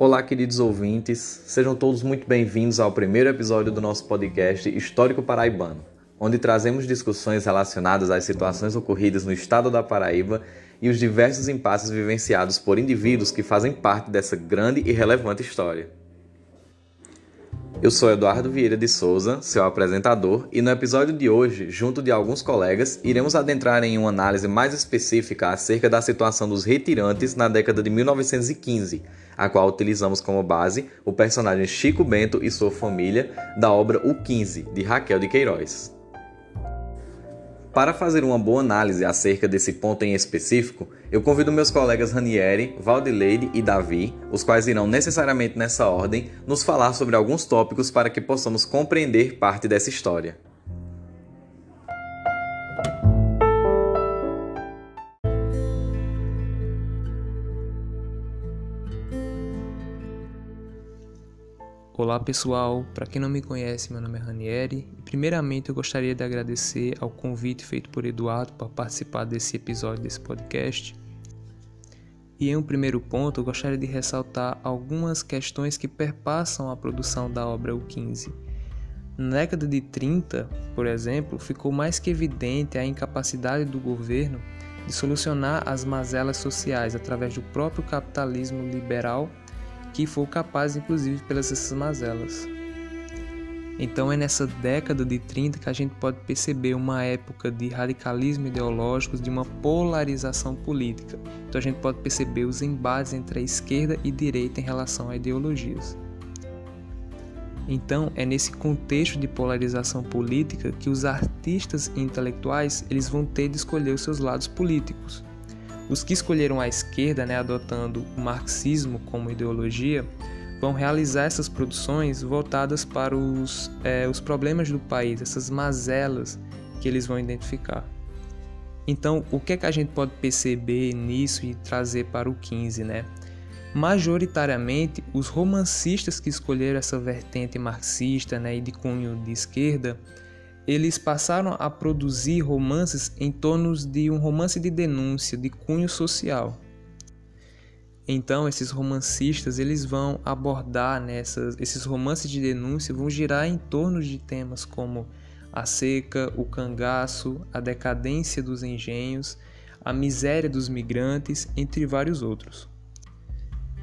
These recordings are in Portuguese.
Olá, queridos ouvintes, sejam todos muito bem-vindos ao primeiro episódio do nosso podcast Histórico Paraibano, onde trazemos discussões relacionadas às situações ocorridas no estado da Paraíba e os diversos impasses vivenciados por indivíduos que fazem parte dessa grande e relevante história. Eu sou Eduardo Vieira de Souza, seu apresentador, e no episódio de hoje, junto de alguns colegas, iremos adentrar em uma análise mais específica acerca da situação dos retirantes na década de 1915, a qual utilizamos como base o personagem Chico Bento e sua família da obra O 15, de Raquel de Queiroz. Para fazer uma boa análise acerca desse ponto em específico, eu convido meus colegas Ranieri, Valdileide e Davi, os quais irão necessariamente nessa ordem nos falar sobre alguns tópicos para que possamos compreender parte dessa história. Olá pessoal, para quem não me conhece, meu nome é Ranieri e primeiramente eu gostaria de agradecer ao convite feito por Eduardo para participar desse episódio desse podcast. E em um primeiro ponto eu gostaria de ressaltar algumas questões que perpassam a produção da obra O 15. Na década de 30, por exemplo, ficou mais que evidente a incapacidade do governo de solucionar as mazelas sociais através do próprio capitalismo liberal que for capaz, inclusive, pelas essas mazelas. Então é nessa década de 30 que a gente pode perceber uma época de radicalismo ideológico, de uma polarização política. Então a gente pode perceber os embates entre a esquerda e direita em relação a ideologias. Então é nesse contexto de polarização política que os artistas e intelectuais eles vão ter de escolher os seus lados políticos. Os que escolheram a esquerda, né, adotando o marxismo como ideologia, vão realizar essas produções voltadas para os, é, os problemas do país, essas mazelas que eles vão identificar. Então, o que é que a gente pode perceber nisso e trazer para o 15, né? Majoritariamente, os romancistas que escolheram essa vertente marxista né, e de cunho de esquerda eles passaram a produzir romances em torno de um romance de denúncia de cunho social. Então, esses romancistas eles vão abordar nessas, esses romances de denúncia vão girar em torno de temas como a seca, o cangaço, a decadência dos engenhos, a miséria dos migrantes, entre vários outros.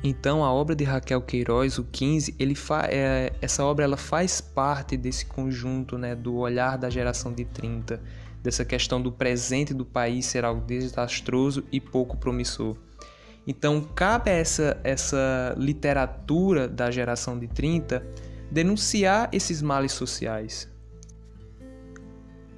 Então a obra de Raquel Queiroz, o 15, ele é, essa obra ela faz parte desse conjunto né, do olhar da geração de 30, dessa questão do presente do país ser algo desastroso e pouco promissor. Então cabe a essa, essa literatura da geração de 30 denunciar esses males sociais.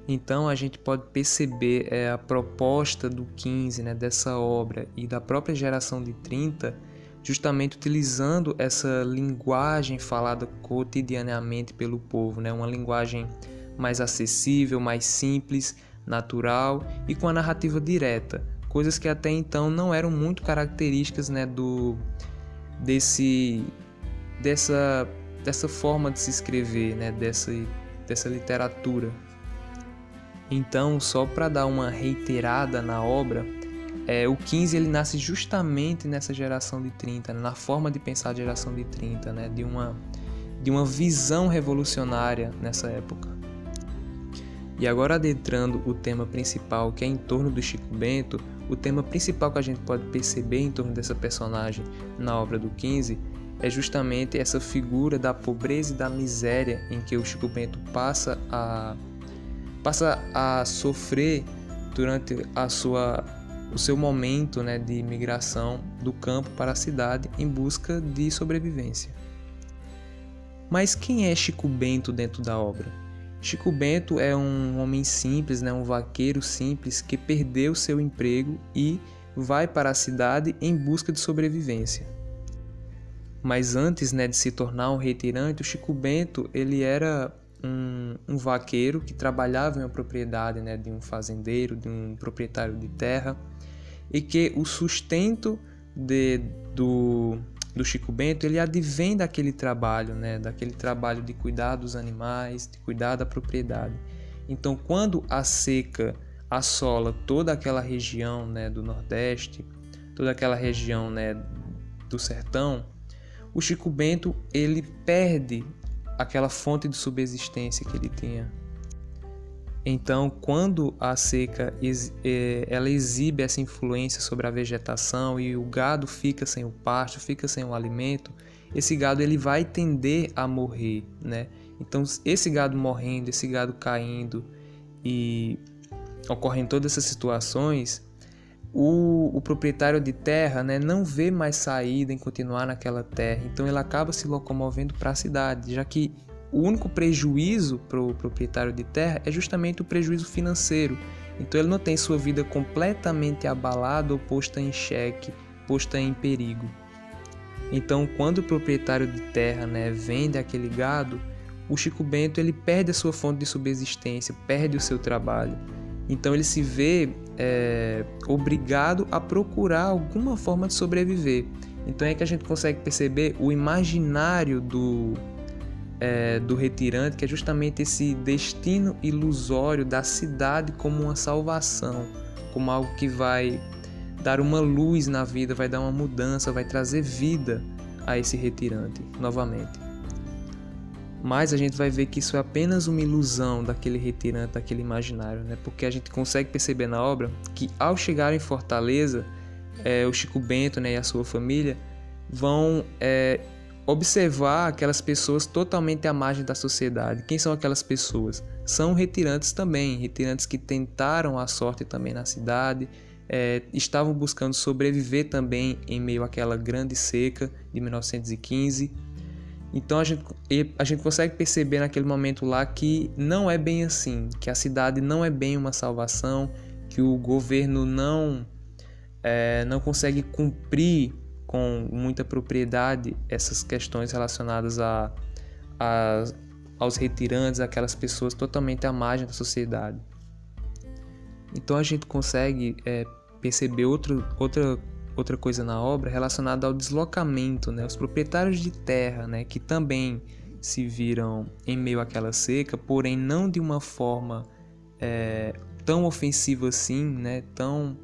Então a gente pode perceber é, a proposta do 15, né, dessa obra e da própria geração de 30 justamente utilizando essa linguagem falada cotidianamente pelo povo, né? uma linguagem mais acessível, mais simples, natural e com a narrativa direta, coisas que até então não eram muito características né, do desse dessa dessa forma de se escrever, né, dessa dessa literatura. Então, só para dar uma reiterada na obra, é, o 15 ele nasce justamente nessa geração de 30, né? na forma de pensar a geração de 30, né? de, uma, de uma visão revolucionária nessa época. E agora adentrando o tema principal, que é em torno do Chico Bento, o tema principal que a gente pode perceber em torno dessa personagem na obra do 15 é justamente essa figura da pobreza e da miséria em que o Chico Bento passa a passa a sofrer durante a sua o seu momento né, de migração do campo para a cidade em busca de sobrevivência. Mas quem é Chico Bento dentro da obra? Chico Bento é um homem simples, né, um vaqueiro simples que perdeu seu emprego e vai para a cidade em busca de sobrevivência. Mas antes né, de se tornar um retirante, o Chico Bento ele era um, um, vaqueiro que trabalhava em uma propriedade né, de um fazendeiro, de um proprietário de terra e que o sustento de, do, do Chico Bento ele advém daquele trabalho, né? daquele trabalho de cuidar dos animais, de cuidar da propriedade. Então, quando a seca assola toda aquela região né, do Nordeste, toda aquela região né, do sertão, o Chico Bento ele perde aquela fonte de subsistência que ele tinha. Então, quando a seca é, ela exibe essa influência sobre a vegetação e o gado fica sem o pasto, fica sem o alimento, esse gado ele vai tender a morrer, né? Então, esse gado morrendo, esse gado caindo e ocorrem todas essas situações, o, o, proprietário de terra né, não vê mais saída em continuar naquela terra, então ele acaba se locomovendo para a cidade, já que o único prejuízo para o proprietário de terra é justamente o prejuízo financeiro. Então ele não tem sua vida completamente abalada ou posta em xeque, posta em perigo. Então, quando o proprietário de terra né, vende aquele gado, o Chico Bento ele perde a sua fonte de subsistência, perde o seu trabalho. Então ele se vê é, obrigado a procurar alguma forma de sobreviver. Então é que a gente consegue perceber o imaginário do, é, do retirante, que é justamente esse destino ilusório da cidade como uma salvação, como algo que vai dar uma luz na vida, vai dar uma mudança, vai trazer vida a esse retirante novamente. Mas a gente vai ver que isso é apenas uma ilusão daquele retirante, daquele imaginário, né? porque a gente consegue perceber na obra que ao chegar em Fortaleza, é, o Chico Bento né, e a sua família vão é, observar aquelas pessoas totalmente à margem da sociedade. Quem são aquelas pessoas? São retirantes também, retirantes que tentaram a sorte também na cidade, é, estavam buscando sobreviver também em meio àquela grande seca de 1915. Então a gente, a gente consegue perceber naquele momento lá que não é bem assim, que a cidade não é bem uma salvação, que o governo não, é, não consegue cumprir com muita propriedade essas questões relacionadas a, a, aos retirantes, aquelas pessoas totalmente à margem da sociedade. Então a gente consegue é, perceber outro, outra, outra coisa na obra relacionada ao deslocamento, né? Os proprietários de terra, né, que também se viram em meio àquela seca, porém não de uma forma é, tão ofensiva assim, né, tão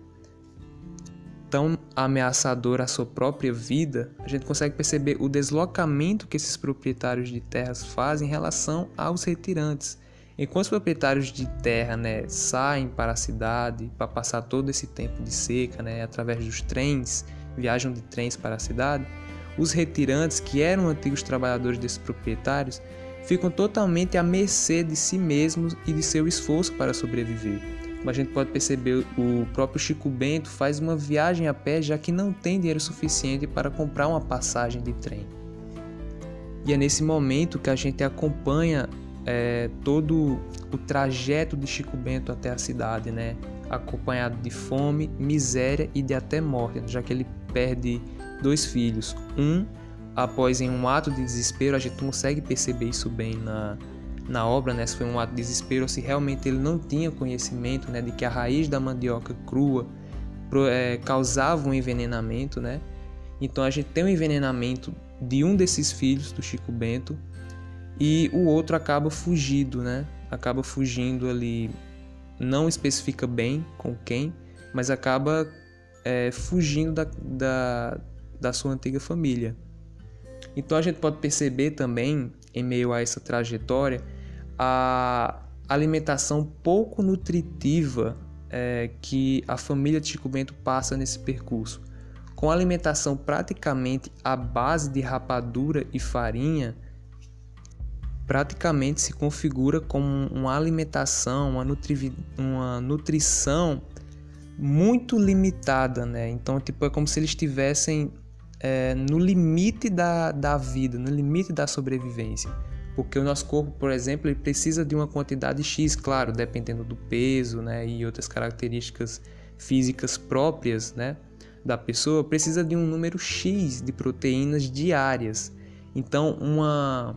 tão ameaçador à sua própria vida, a gente consegue perceber o deslocamento que esses proprietários de terras fazem em relação aos retirantes. Enquanto os proprietários de terra né, saem para a cidade para passar todo esse tempo de seca, né, através dos trens, viajam de trens para a cidade, os retirantes, que eram antigos trabalhadores desses proprietários, ficam totalmente à mercê de si mesmos e de seu esforço para sobreviver. Como a gente pode perceber, o próprio Chico Bento faz uma viagem a pé já que não tem dinheiro suficiente para comprar uma passagem de trem. E é nesse momento que a gente acompanha é, todo o trajeto de Chico Bento até a cidade, né? acompanhado de fome, miséria e de até morte, já que ele perde dois filhos. Um, após em um ato de desespero, a gente consegue perceber isso bem na, na obra, né, se foi um ato de desespero ou se realmente ele não tinha conhecimento né, de que a raiz da mandioca crua é, causava um envenenamento, né? Então a gente tem um envenenamento de um desses filhos do Chico Bento e o outro acaba fugido, né? Acaba fugindo ali, não especifica bem com quem, mas acaba é, fugindo da, da, da sua antiga família. Então a gente pode perceber também, em meio a essa trajetória, a alimentação pouco nutritiva é, que a família de Chico Bento passa nesse percurso. Com alimentação praticamente à base de rapadura e farinha, praticamente se configura como uma alimentação, uma, nutri uma nutrição muito limitada, né? Então, tipo, é como se eles estivessem é, no limite da, da vida, no limite da sobrevivência. Porque o nosso corpo, por exemplo, ele precisa de uma quantidade X, claro, dependendo do peso né, e outras características físicas próprias né, da pessoa, precisa de um número X de proteínas diárias. Então, uma,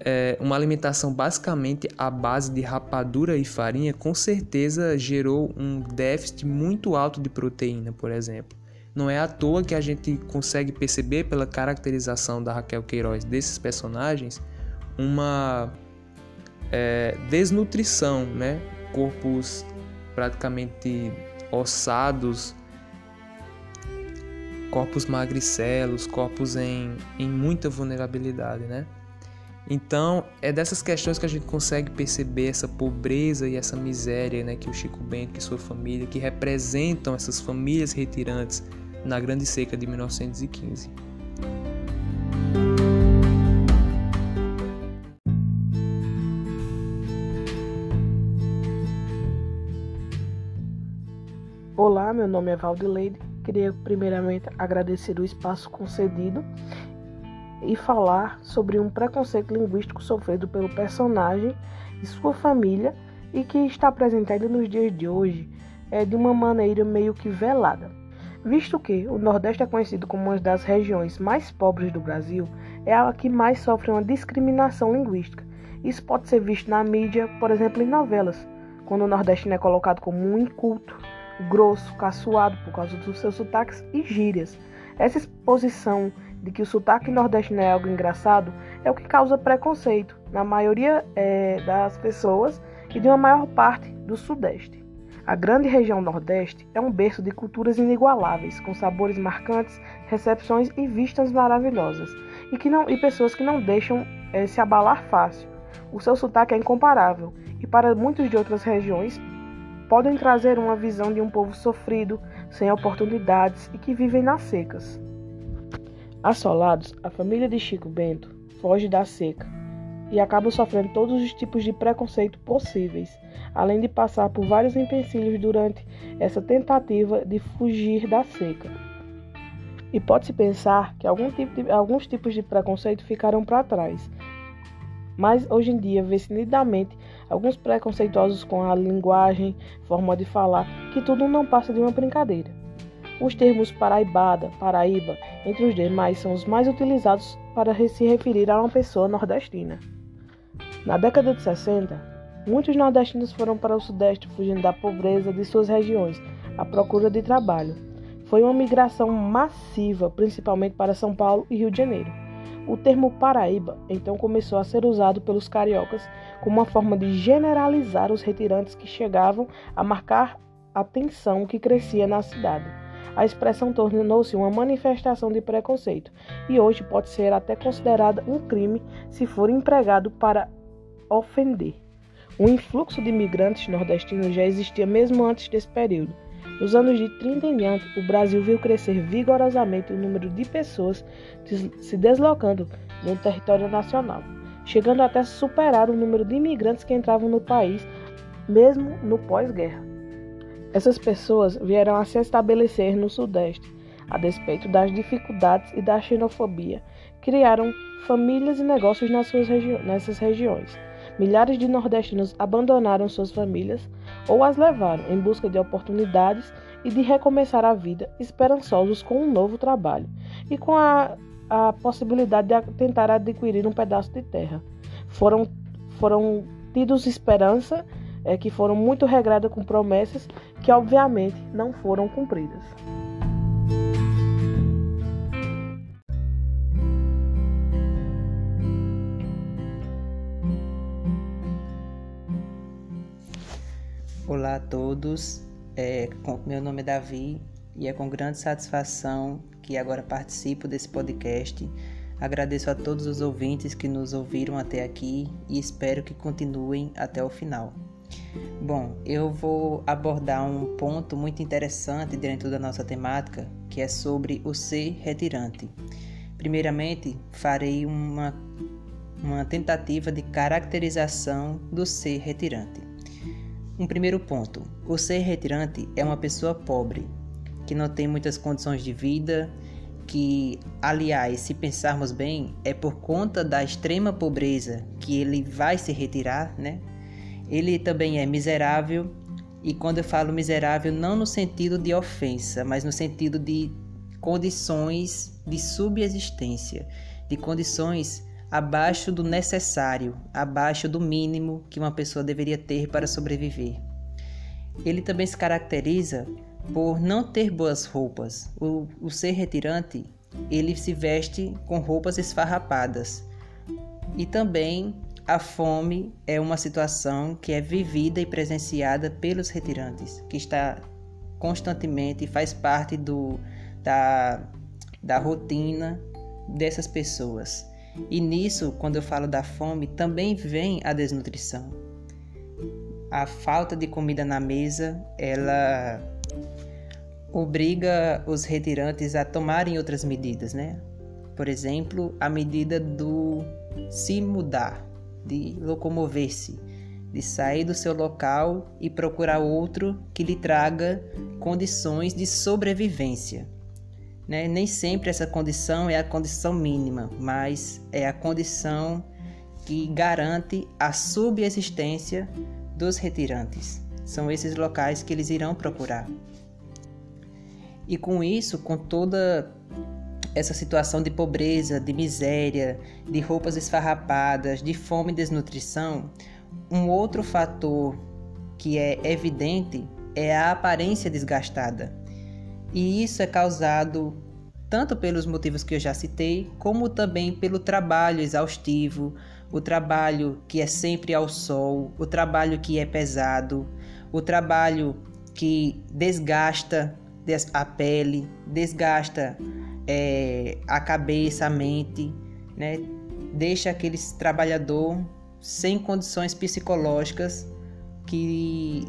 é, uma alimentação basicamente à base de rapadura e farinha, com certeza gerou um déficit muito alto de proteína, por exemplo. Não é à toa que a gente consegue perceber pela caracterização da Raquel Queiroz desses personagens uma é, desnutrição, né? Corpos praticamente ossados, corpos magricelos, corpos em, em muita vulnerabilidade, né? Então, é dessas questões que a gente consegue perceber essa pobreza e essa miséria né, que o Chico Bento e sua família, que representam essas famílias retirantes na Grande Seca de 1915. Olá, meu nome é Valdileide. Queria primeiramente agradecer o espaço concedido e falar sobre um preconceito linguístico sofrido pelo personagem e sua família e que está presente nos dias de hoje é de uma maneira meio que velada. Visto que o Nordeste é conhecido como uma das regiões mais pobres do Brasil, é a que mais sofre uma discriminação linguística. Isso pode ser visto na mídia, por exemplo, em novelas, quando o nordestino é colocado como um inculto, grosso, caçoado por causa dos seus sotaques e gírias. Essa exposição de que o sotaque nordestino é algo engraçado é o que causa preconceito na maioria é, das pessoas e de uma maior parte do Sudeste. A grande região Nordeste é um berço de culturas inigualáveis, com sabores marcantes, recepções e vistas maravilhosas, e, que não, e pessoas que não deixam é, se abalar fácil. O seu sotaque é incomparável, e para muitos de outras regiões podem trazer uma visão de um povo sofrido, sem oportunidades e que vivem nas secas. Assolados, a família de Chico Bento foge da seca e acaba sofrendo todos os tipos de preconceito possíveis, além de passar por vários empecilhos durante essa tentativa de fugir da seca. E pode-se pensar que tipo de, alguns tipos de preconceito ficaram para trás, mas hoje em dia vê-se nitidamente alguns preconceituosos com a linguagem, forma de falar, que tudo não passa de uma brincadeira. Os termos paraibada, paraíba, entre os demais, são os mais utilizados para se referir a uma pessoa nordestina. Na década de 60, muitos nordestinos foram para o Sudeste fugindo da pobreza de suas regiões à procura de trabalho. Foi uma migração massiva, principalmente para São Paulo e Rio de Janeiro. O termo Paraíba então começou a ser usado pelos cariocas como uma forma de generalizar os retirantes que chegavam a marcar a tensão que crescia na cidade a expressão tornou-se uma manifestação de preconceito e hoje pode ser até considerada um crime se for empregado para ofender. O influxo de imigrantes nordestinos já existia mesmo antes desse período. Nos anos de 30 em diante, o Brasil viu crescer vigorosamente o número de pessoas se deslocando no território nacional, chegando até superar o número de imigrantes que entravam no país, mesmo no pós-guerra. Essas pessoas vieram a se estabelecer no Sudeste, a despeito das dificuldades e da xenofobia. Criaram famílias e negócios nas suas regi nessas regiões. Milhares de nordestinos abandonaram suas famílias ou as levaram em busca de oportunidades e de recomeçar a vida, esperançosos com um novo trabalho e com a, a possibilidade de tentar adquirir um pedaço de terra. Foram, foram tidos esperança é, que foram muito regradas com promessas que, obviamente, não foram cumpridas. Olá a todos, é, meu nome é Davi e é com grande satisfação que agora participo desse podcast. Agradeço a todos os ouvintes que nos ouviram até aqui e espero que continuem até o final. Bom, eu vou abordar um ponto muito interessante dentro da nossa temática, que é sobre o ser retirante. Primeiramente, farei uma, uma tentativa de caracterização do ser retirante. Um primeiro ponto: o ser retirante é uma pessoa pobre, que não tem muitas condições de vida, que, aliás, se pensarmos bem, é por conta da extrema pobreza que ele vai se retirar, né? Ele também é miserável, e quando eu falo miserável, não no sentido de ofensa, mas no sentido de condições de subsistência, de condições abaixo do necessário, abaixo do mínimo que uma pessoa deveria ter para sobreviver. Ele também se caracteriza por não ter boas roupas. O, o ser retirante, ele se veste com roupas esfarrapadas. E também a fome é uma situação que é vivida e presenciada pelos retirantes, que está constantemente faz parte do, da, da rotina dessas pessoas. E nisso, quando eu falo da fome, também vem a desnutrição. A falta de comida na mesa, ela obriga os retirantes a tomarem outras medidas, né? Por exemplo, a medida do se mudar, de locomover-se, de sair do seu local e procurar outro que lhe traga condições de sobrevivência. Né? Nem sempre essa condição é a condição mínima, mas é a condição que garante a subsistência dos retirantes. São esses locais que eles irão procurar. E com isso, com toda essa situação de pobreza, de miséria, de roupas esfarrapadas, de fome e desnutrição, um outro fator que é evidente é a aparência desgastada. E isso é causado tanto pelos motivos que eu já citei, como também pelo trabalho exaustivo, o trabalho que é sempre ao sol, o trabalho que é pesado, o trabalho que desgasta a pele, desgasta é, a cabeça, a mente, né? deixa aquele trabalhador sem condições psicológicas que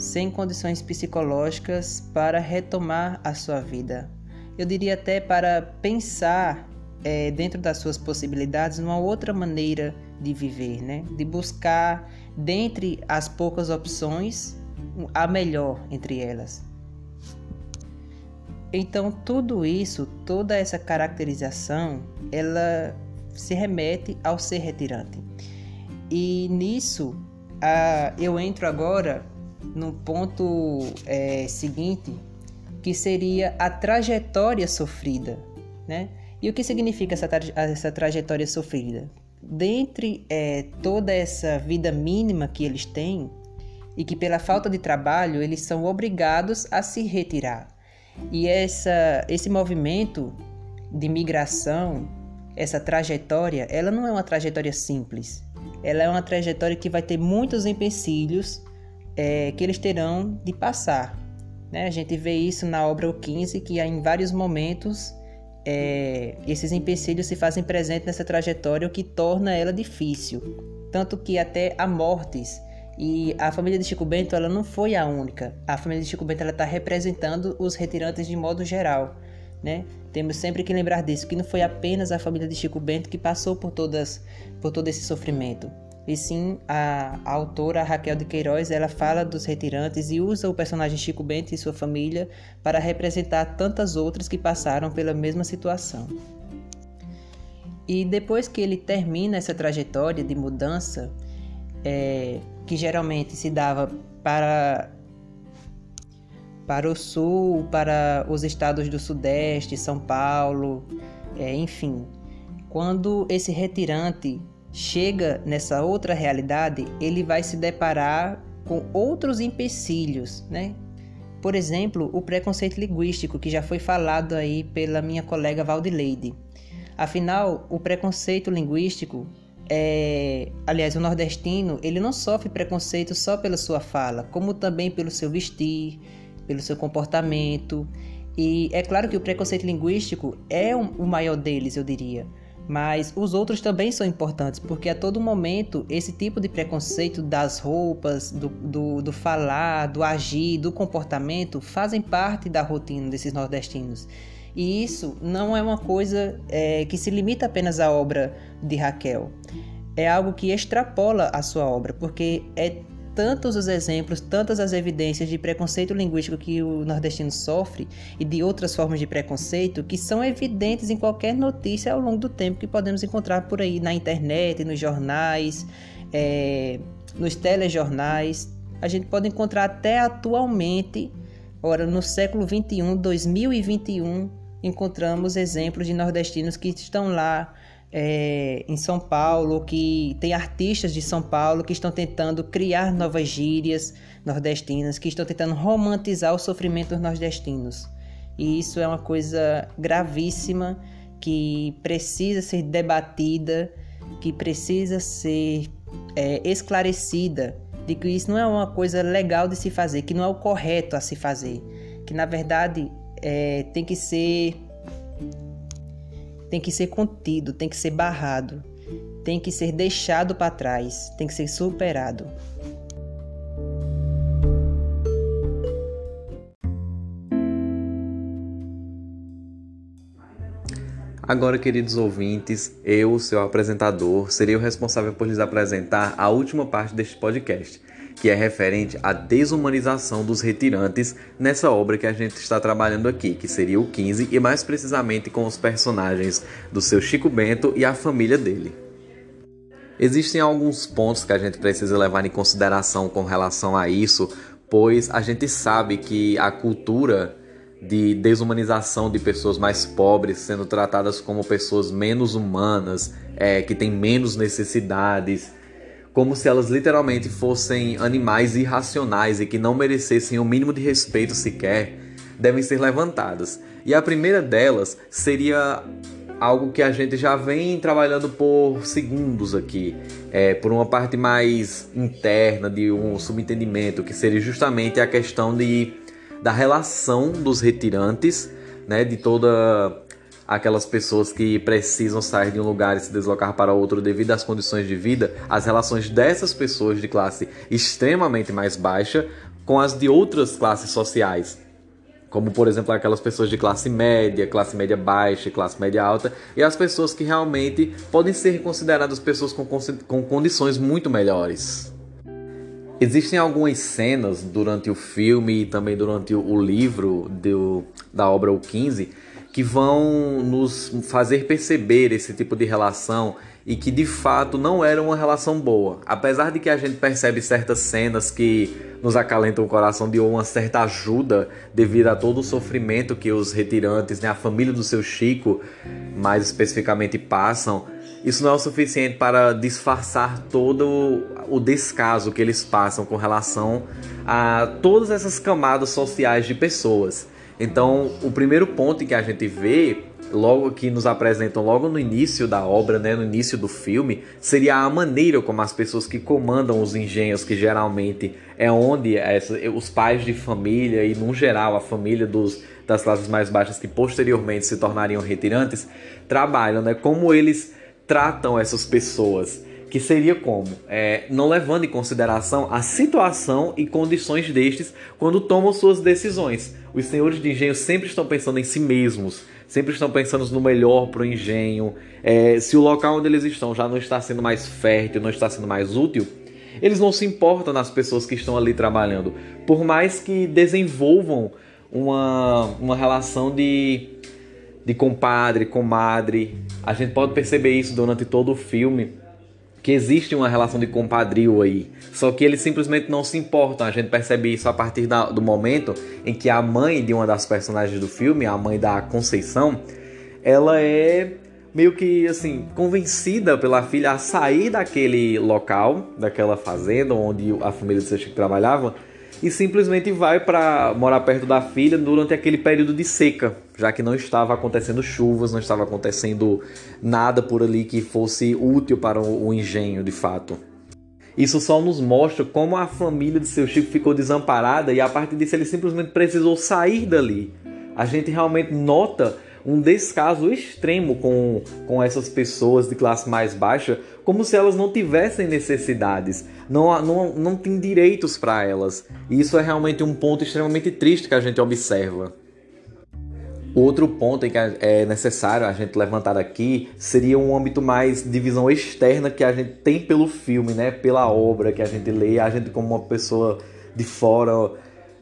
sem condições psicológicas para retomar a sua vida. Eu diria até para pensar é, dentro das suas possibilidades uma outra maneira de viver, né? De buscar dentre as poucas opções a melhor entre elas. Então tudo isso, toda essa caracterização, ela se remete ao ser retirante. E nisso eu entro agora no ponto é, seguinte, que seria a trajetória sofrida, né? E o que significa essa, tra essa trajetória sofrida? Dentre é, toda essa vida mínima que eles têm, e que pela falta de trabalho eles são obrigados a se retirar. E essa, esse movimento de migração, essa trajetória, ela não é uma trajetória simples. Ela é uma trajetória que vai ter muitos empecilhos é, que eles terão de passar. Né? A gente vê isso na obra O 15, que em vários momentos é, esses empecilhos se fazem presentes nessa trajetória, o que torna ela difícil. Tanto que até há mortes e a família de Chico Bento ela não foi a única. A família de Chico Bento está representando os retirantes de modo geral. Né? Temos sempre que lembrar disso, que não foi apenas a família de Chico Bento que passou por, todas, por todo esse sofrimento. E sim, a, a autora Raquel de Queiroz ela fala dos retirantes e usa o personagem Chico Bento e sua família para representar tantas outras que passaram pela mesma situação. E depois que ele termina essa trajetória de mudança, é, que geralmente se dava para para o sul, para os estados do sudeste, São Paulo, é, enfim. Quando esse retirante chega nessa outra realidade, ele vai se deparar com outros empecilhos, né? Por exemplo, o preconceito linguístico, que já foi falado aí pela minha colega Valdileide. Afinal, o preconceito linguístico é, aliás, o nordestino, ele não sofre preconceito só pela sua fala, como também pelo seu vestir, pelo seu comportamento. E é claro que o preconceito linguístico é um, o maior deles, eu diria. Mas os outros também são importantes, porque a todo momento esse tipo de preconceito das roupas, do, do, do falar, do agir, do comportamento fazem parte da rotina desses nordestinos. E isso não é uma coisa é, que se limita apenas à obra de Raquel. É algo que extrapola a sua obra, porque é tantos os exemplos, tantas as evidências de preconceito linguístico que o nordestino sofre e de outras formas de preconceito que são evidentes em qualquer notícia ao longo do tempo que podemos encontrar por aí na internet, nos jornais, é, nos telejornais. A gente pode encontrar até atualmente, ora no século 21, 2021, encontramos exemplos de nordestinos que estão lá é, em São Paulo, que tem artistas de São Paulo que estão tentando criar novas gírias nordestinas, que estão tentando romantizar o sofrimento dos nordestinos. E isso é uma coisa gravíssima que precisa ser debatida, que precisa ser é, esclarecida de que isso não é uma coisa legal de se fazer, que não é o correto a se fazer, que na verdade é, tem que ser tem que ser contido, tem que ser barrado, tem que ser deixado para trás, tem que ser superado. Agora, queridos ouvintes, eu, seu apresentador, serei o responsável por lhes apresentar a última parte deste podcast, que é referente à desumanização dos retirantes nessa obra que a gente está trabalhando aqui, que seria o 15, e mais precisamente com os personagens do seu Chico Bento e a família dele. Existem alguns pontos que a gente precisa levar em consideração com relação a isso, pois a gente sabe que a cultura de desumanização de pessoas mais pobres, sendo tratadas como pessoas menos humanas, é, que têm menos necessidades, como se elas literalmente fossem animais irracionais e que não merecessem o mínimo de respeito sequer, devem ser levantadas. E a primeira delas seria algo que a gente já vem trabalhando por segundos aqui, é, por uma parte mais interna de um subentendimento, que seria justamente a questão de da relação dos retirantes, né, de toda aquelas pessoas que precisam sair de um lugar e se deslocar para outro devido às condições de vida, as relações dessas pessoas de classe extremamente mais baixa com as de outras classes sociais. Como, por exemplo, aquelas pessoas de classe média, classe média baixa, classe média alta, e as pessoas que realmente podem ser consideradas pessoas com, com condições muito melhores. Existem algumas cenas durante o filme e também durante o livro do, da obra O 15 que vão nos fazer perceber esse tipo de relação e que de fato não era uma relação boa. Apesar de que a gente percebe certas cenas que nos acalentam o coração de uma certa ajuda devido a todo o sofrimento que os retirantes, né, a família do seu Chico, mais especificamente passam isso não é o suficiente para disfarçar todo o descaso que eles passam com relação a todas essas camadas sociais de pessoas. Então, o primeiro ponto que a gente vê, logo que nos apresentam logo no início da obra, né, no início do filme, seria a maneira como as pessoas que comandam os engenhos, que geralmente é onde essa, os pais de família e, no geral, a família dos, das classes mais baixas que posteriormente se tornariam retirantes, trabalham, né, como eles tratam essas pessoas, que seria como? É, não levando em consideração a situação e condições destes quando tomam suas decisões. Os senhores de engenho sempre estão pensando em si mesmos, sempre estão pensando no melhor para o engenho. É, se o local onde eles estão já não está sendo mais fértil, não está sendo mais útil, eles não se importam nas pessoas que estão ali trabalhando, por mais que desenvolvam uma, uma relação de de compadre, comadre. A gente pode perceber isso durante todo o filme, que existe uma relação de compadrio aí. Só que eles simplesmente não se importam. A gente percebe isso a partir da, do momento em que a mãe de uma das personagens do filme, a mãe da Conceição, ela é meio que assim convencida pela filha a sair daquele local, daquela fazenda onde a família de seu Chico trabalhava e simplesmente vai para morar perto da filha durante aquele período de seca, já que não estava acontecendo chuvas, não estava acontecendo nada por ali que fosse útil para o engenho de fato. Isso só nos mostra como a família de seu Chico ficou desamparada e a partir disso ele simplesmente precisou sair dali. A gente realmente nota um descaso extremo com, com essas pessoas de classe mais baixa, como se elas não tivessem necessidades, não, não, não têm direitos para elas. E isso é realmente um ponto extremamente triste que a gente observa. Outro ponto que é necessário a gente levantar aqui seria um âmbito mais de visão externa que a gente tem pelo filme, né? pela obra que a gente lê, a gente como uma pessoa de fora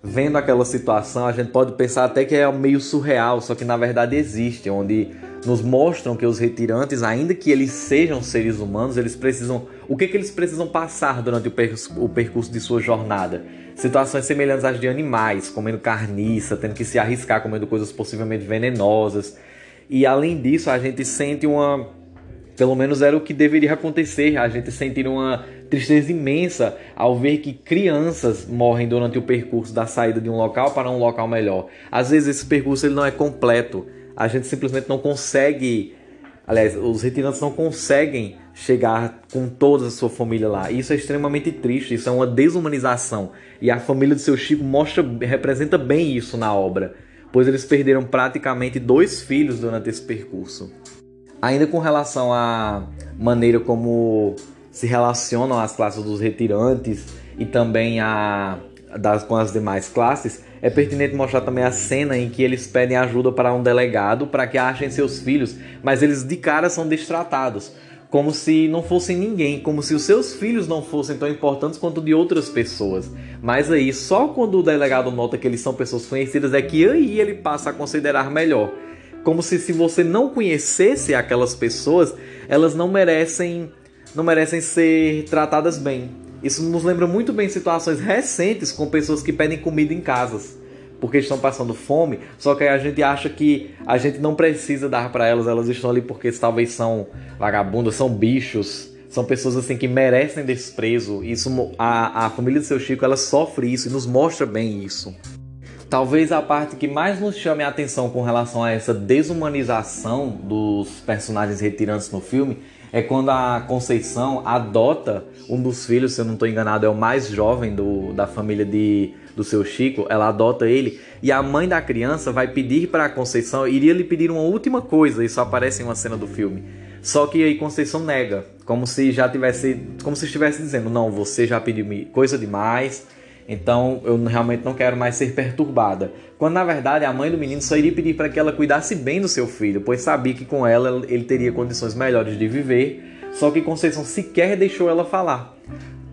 vendo aquela situação, a gente pode pensar até que é meio surreal, só que na verdade existe, onde nos mostram que os retirantes, ainda que eles sejam seres humanos, eles precisam. O que, que eles precisam passar durante o, percurso, o percurso de sua jornada? Situações semelhantes às de animais, comendo carniça, tendo que se arriscar comendo coisas possivelmente venenosas. E além disso, a gente sente uma. Pelo menos era o que deveria acontecer, a gente sentir uma tristeza imensa ao ver que crianças morrem durante o percurso da saída de um local para um local melhor. Às vezes esse percurso ele não é completo, a gente simplesmente não consegue, aliás, os retirantes não conseguem chegar com toda a sua família lá. Isso é extremamente triste, isso é uma desumanização. E a família do seu Chico mostra, representa bem isso na obra. pois eles perderam praticamente dois filhos durante esse percurso. Ainda com relação à maneira como se relacionam as classes dos retirantes e também a, das, com as demais classes, é pertinente mostrar também a cena em que eles pedem ajuda para um delegado para que achem seus filhos, mas eles de cara são destratados, como se não fossem ninguém, como se os seus filhos não fossem tão importantes quanto de outras pessoas. Mas aí, só quando o delegado nota que eles são pessoas conhecidas é que aí ele passa a considerar melhor. Como se se você não conhecesse aquelas pessoas, elas não merecem não merecem ser tratadas bem. Isso nos lembra muito bem situações recentes com pessoas que pedem comida em casas porque estão passando fome, só que a gente acha que a gente não precisa dar para elas, elas estão ali porque talvez são vagabundas, são bichos, são pessoas assim que merecem desprezo. Isso a, a família do seu Chico, ela sofre isso e nos mostra bem isso. Talvez a parte que mais nos chame a atenção com relação a essa desumanização dos personagens retirantes no filme é quando a Conceição adota um dos filhos, se eu não estou enganado, é o mais jovem do, da família de, do seu Chico. Ela adota ele e a mãe da criança vai pedir para a Conceição, iria lhe pedir uma última coisa, isso aparece em uma cena do filme. Só que aí Conceição nega, como se já tivesse, como se estivesse dizendo, não, você já pediu coisa demais, então eu realmente não quero mais ser perturbada. Quando na verdade a mãe do menino só iria pedir para que ela cuidasse bem do seu filho, pois sabia que com ela ele teria condições melhores de viver, só que Conceição sequer deixou ela falar.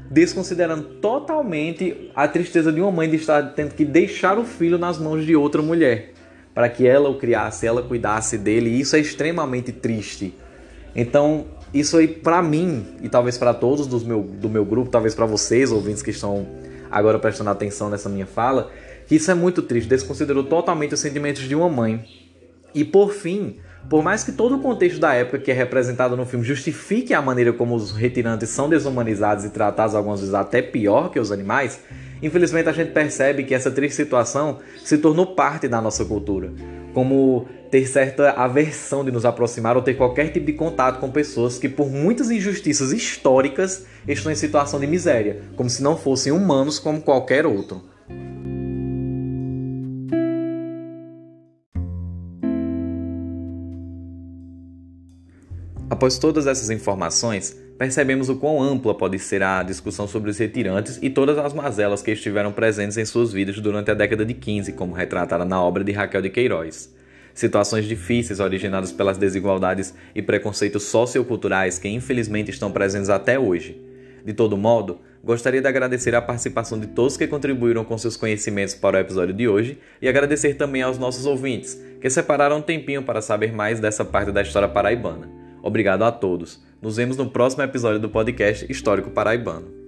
Desconsiderando totalmente a tristeza de uma mãe de estar tendo que deixar o filho nas mãos de outra mulher, para que ela o criasse, ela cuidasse dele, e isso é extremamente triste. Então, isso aí para mim e talvez para todos do meu, do meu grupo, talvez para vocês ouvintes que estão agora prestando atenção nessa minha fala, que isso é muito triste, desconsiderou totalmente os sentimentos de uma mãe. E por fim, por mais que todo o contexto da época que é representado no filme justifique a maneira como os retirantes são desumanizados e tratados algumas vezes até pior que os animais, infelizmente a gente percebe que essa triste situação se tornou parte da nossa cultura. Como ter certa aversão de nos aproximar ou ter qualquer tipo de contato com pessoas que, por muitas injustiças históricas, estão em situação de miséria, como se não fossem humanos como qualquer outro. Após todas essas informações, percebemos o quão ampla pode ser a discussão sobre os retirantes e todas as mazelas que estiveram presentes em suas vidas durante a década de 15, como retratada na obra de Raquel de Queiroz situações difíceis originadas pelas desigualdades e preconceitos socioculturais que infelizmente estão presentes até hoje. De todo modo, gostaria de agradecer a participação de todos que contribuíram com seus conhecimentos para o episódio de hoje e agradecer também aos nossos ouvintes, que separaram um tempinho para saber mais dessa parte da história paraibana. Obrigado a todos. Nos vemos no próximo episódio do podcast Histórico Paraibano.